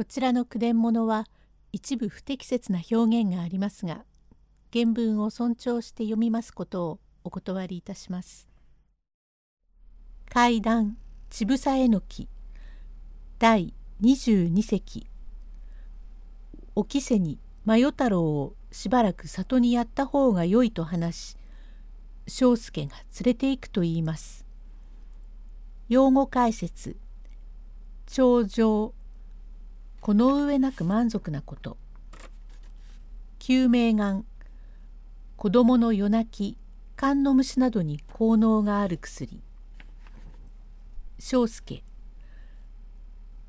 こちらの句伝物は一部不適切な表現がありますが原文を尊重して読みますことをお断りいたします。階段ちぶさえのき第22席おきせに真世太郎をしばらく里にやった方がよいと話し庄助が連れて行くと言います。用語解説頂上この上なく満足なこと。救命眼子供の夜泣き。肝の虫などに効能がある薬。庄助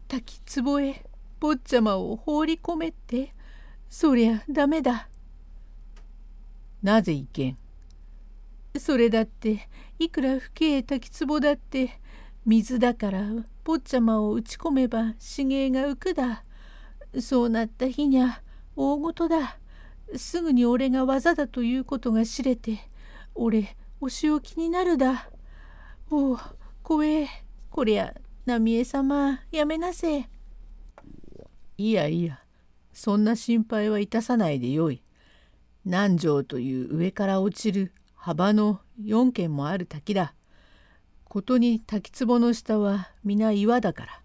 滝壺へ。坊ちゃまを放り込めって。そりゃダメだ。なぜいけん。それだっていくら不敬滝壺だって。水だから坊ちゃまを打ち込めば死芸が浮くだ。そうなった日にゃ大ごとだ。すぐに俺が技だということが知れて俺お仕置きになるだ。おお怖えこりゃ浪江様やめなせ。いやいやそんな心配はいたさないでよい。南城という上から落ちる幅の4軒もある滝だ。ことに滝壺の下は皆岩だから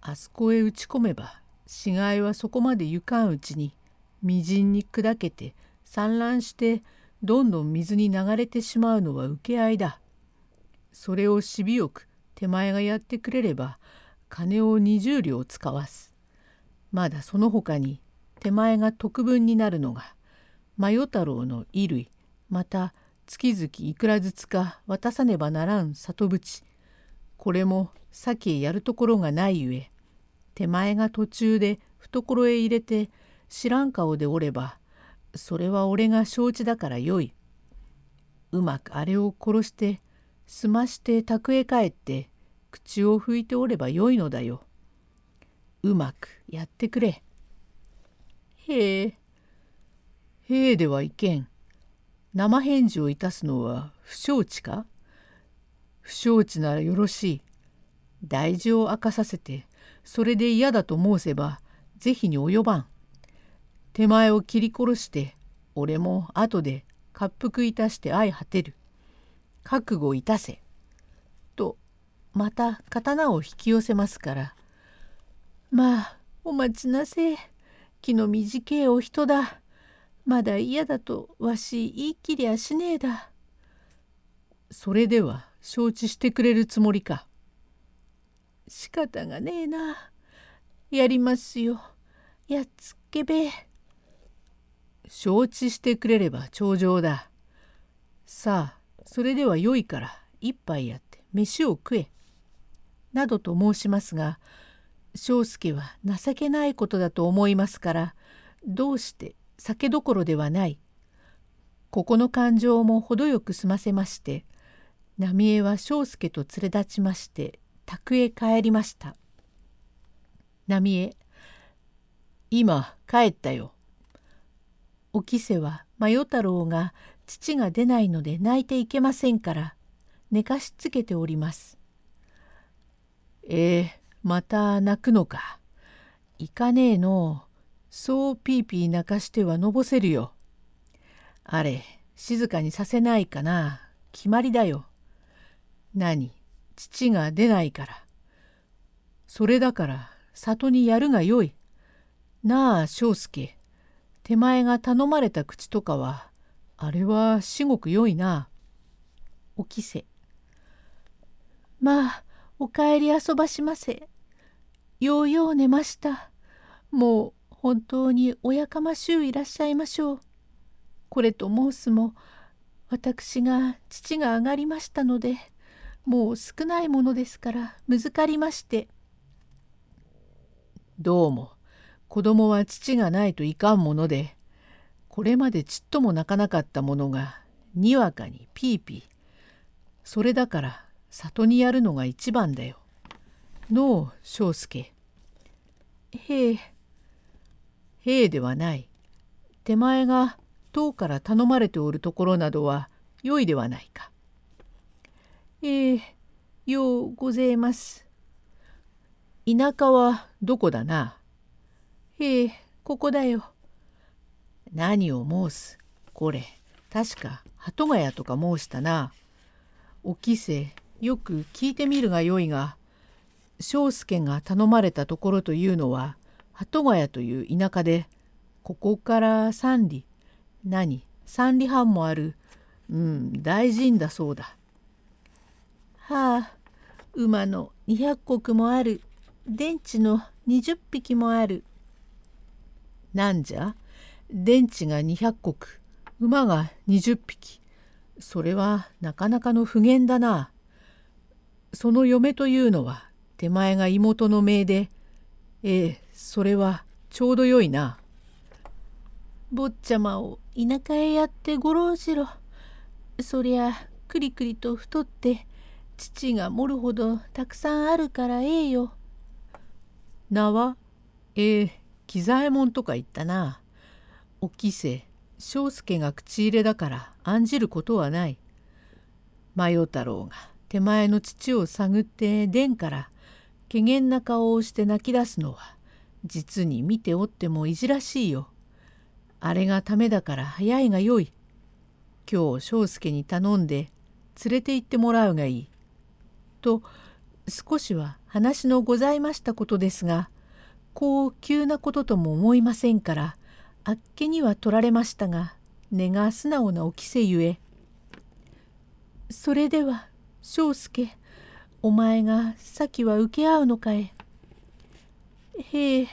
あそこへ打ち込めば死骸はそこまで行かんうちにみじんに砕けて散乱してどんどん水に流れてしまうのは受け合いだ。それをしびよく手前がやってくれれば金を20両使わす。まだその他に手前が特分になるのが真世太郎の衣類また月々いくらずつか渡さねばならん里淵これも先へやるところがないゆえ手前が途中で懐へ入れて知らん顔でおればそれは俺が承知だからよい。うまくあれを殺して済まして宅へ帰って口を拭いておればよいのだよ。うまくやってくれ。へえ。へえではいけん。生返事をいたすのは不承知か？不承知ならよろしい。大事を明かさせてそれで嫌だと申せば是非に及ばん。手前を切り殺して俺も後で滑腹いたして相果てる。覚悟いたせ。とまた刀を引き寄せますから。まあお待ちなせ気の短いお人だ。まだ嫌だとわし言い切りゃしねえだ。それでは承知してくれるつもりか。仕方がねえな。やりますよ。やっつけべ。承知してくれれば頂上だ。さあそれではよいから一杯やって飯を食え。などと申しますが庄助は情けないことだと思いますからどうして酒どころではない。ここの感情も程よく済ませまして浪江は庄助と連れ立ちまして宅へ帰りました。浪江今帰ったよ。おきせは真世太郎が父が出ないので泣いていけませんから寝かしつけております。ええまた泣くのか。いかねえのそうピーピー泣かしてはのぼせるよ。あれ静かにさせないかな決まりだよ。何父が出ないから。それだから里にやるがよい。なあ庄助手前が頼まれた口とかはあれは至極よいな。おきせ。まあお帰り遊ばしませ。ようよう寝ました。もう本当におやかましゅういらっしゃいましょう。これと申すも私が父が上がりましたのでもう少ないものですから難かりまして。どうも子供は父がないといかんものでこれまでちっとも泣かなかったものがにわかにピーピーそれだから里にやるのが一番だよ。のう庄助。へえ兵ではない。手前が党から頼まれておるところなどは良いではないか。ええようごぜます。田舎はどこだな？へえここだよ。何を申す？これ確か鳩ヶ谷とか申したな。おきせよく聞いてみるがよいが庄助が頼まれたところというのは鳩ヶ谷という田舎でここから三里何？三里半もあるうん大臣だそうだ。はあ馬の200石もある電池の20匹もある。なんじゃ？電池が200石馬が20匹それはなかなかの不言だな。その嫁というのは手前が妹の命でええそれはちょうどよいな。坊ちゃまを田舎へやってごろうしろ。そりゃくりくりと太って父が盛るほどたくさんあるからええよ。名はええ喜左衛門とか言ったな。おきせ庄助が口入れだから案じることはない。マヨ太郎が手前の父を探って殿から怪げな顔をして泣き出すのは実に見ておってもいじらしいよ。あれがためだから早いがよい。今日庄助に頼んで連れて行ってもらうがいい。と少しは話のございましたことですがこう急なこととも思いませんからあっけには取られましたが根が素直なおきせゆえ「それでは庄助お前が先は受け合うのかえ」「へえ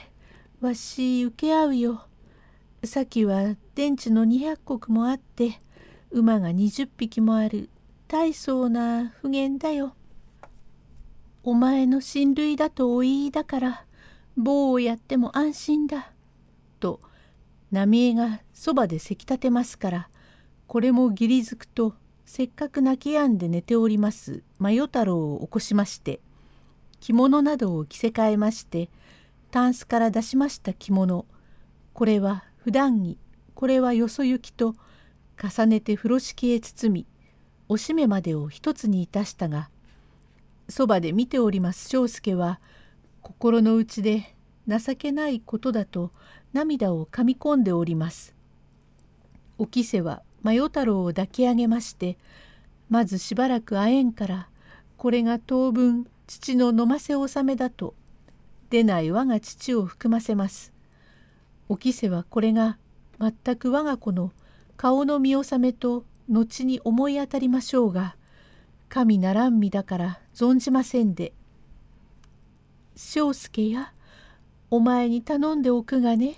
わし受け合うよ。先は電池の200石もあって馬が20匹もある大層な不言だよ。お前の親類だとお言いだから棒をやっても安心だ。と浪江がそばでせき立てますからこれも義理づくとせっかく泣き止んで寝ております。真世太郎を起こしまして着物などを着せ替えましてタンスから出しました着物。これは普段着これはよそ行きと重ねて風呂敷へ包みおしめまでを一つにいたしたがそばで見ております。庄助は心の内で情けないことだと涙をかみ込んでおります。おきせは真世太郎を抱き上げましてまずしばらく会えんからこれが当分父の飲ませ納めだと出ない我が父を含ませます。おきせはこれが全く我が子の顔の見納めと後に思い当たりましょうが神ならん身だから存じませんで。庄助やお前に頼んでおくがね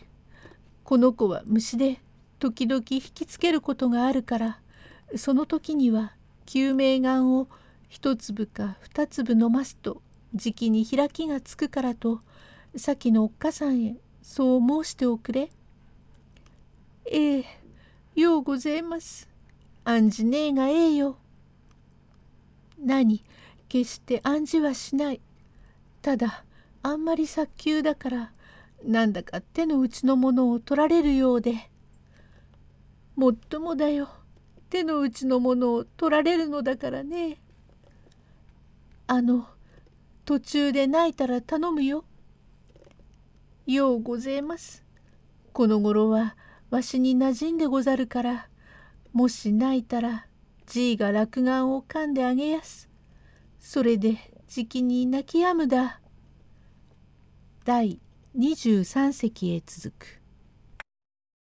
この子は虫で時々引きつけることがあるからその時には救命丸を一粒か二粒飲ますとじきに開きがつくからと先のおっかさんへそう申しておくれ。ええようございます。案じねえがええよ。何？決して案じはしない。ただあんまり早急だからなんだか手の内のものを取られるようでもっともだよ。手の内のものを取られるのだからね。あの途中で泣いたら頼むよ。ようごぜます。この頃はわしになじんでござるからもし泣いたらじいが落眼を噛んであげやす。それでじきに泣きやむだ。第23隻へ続く。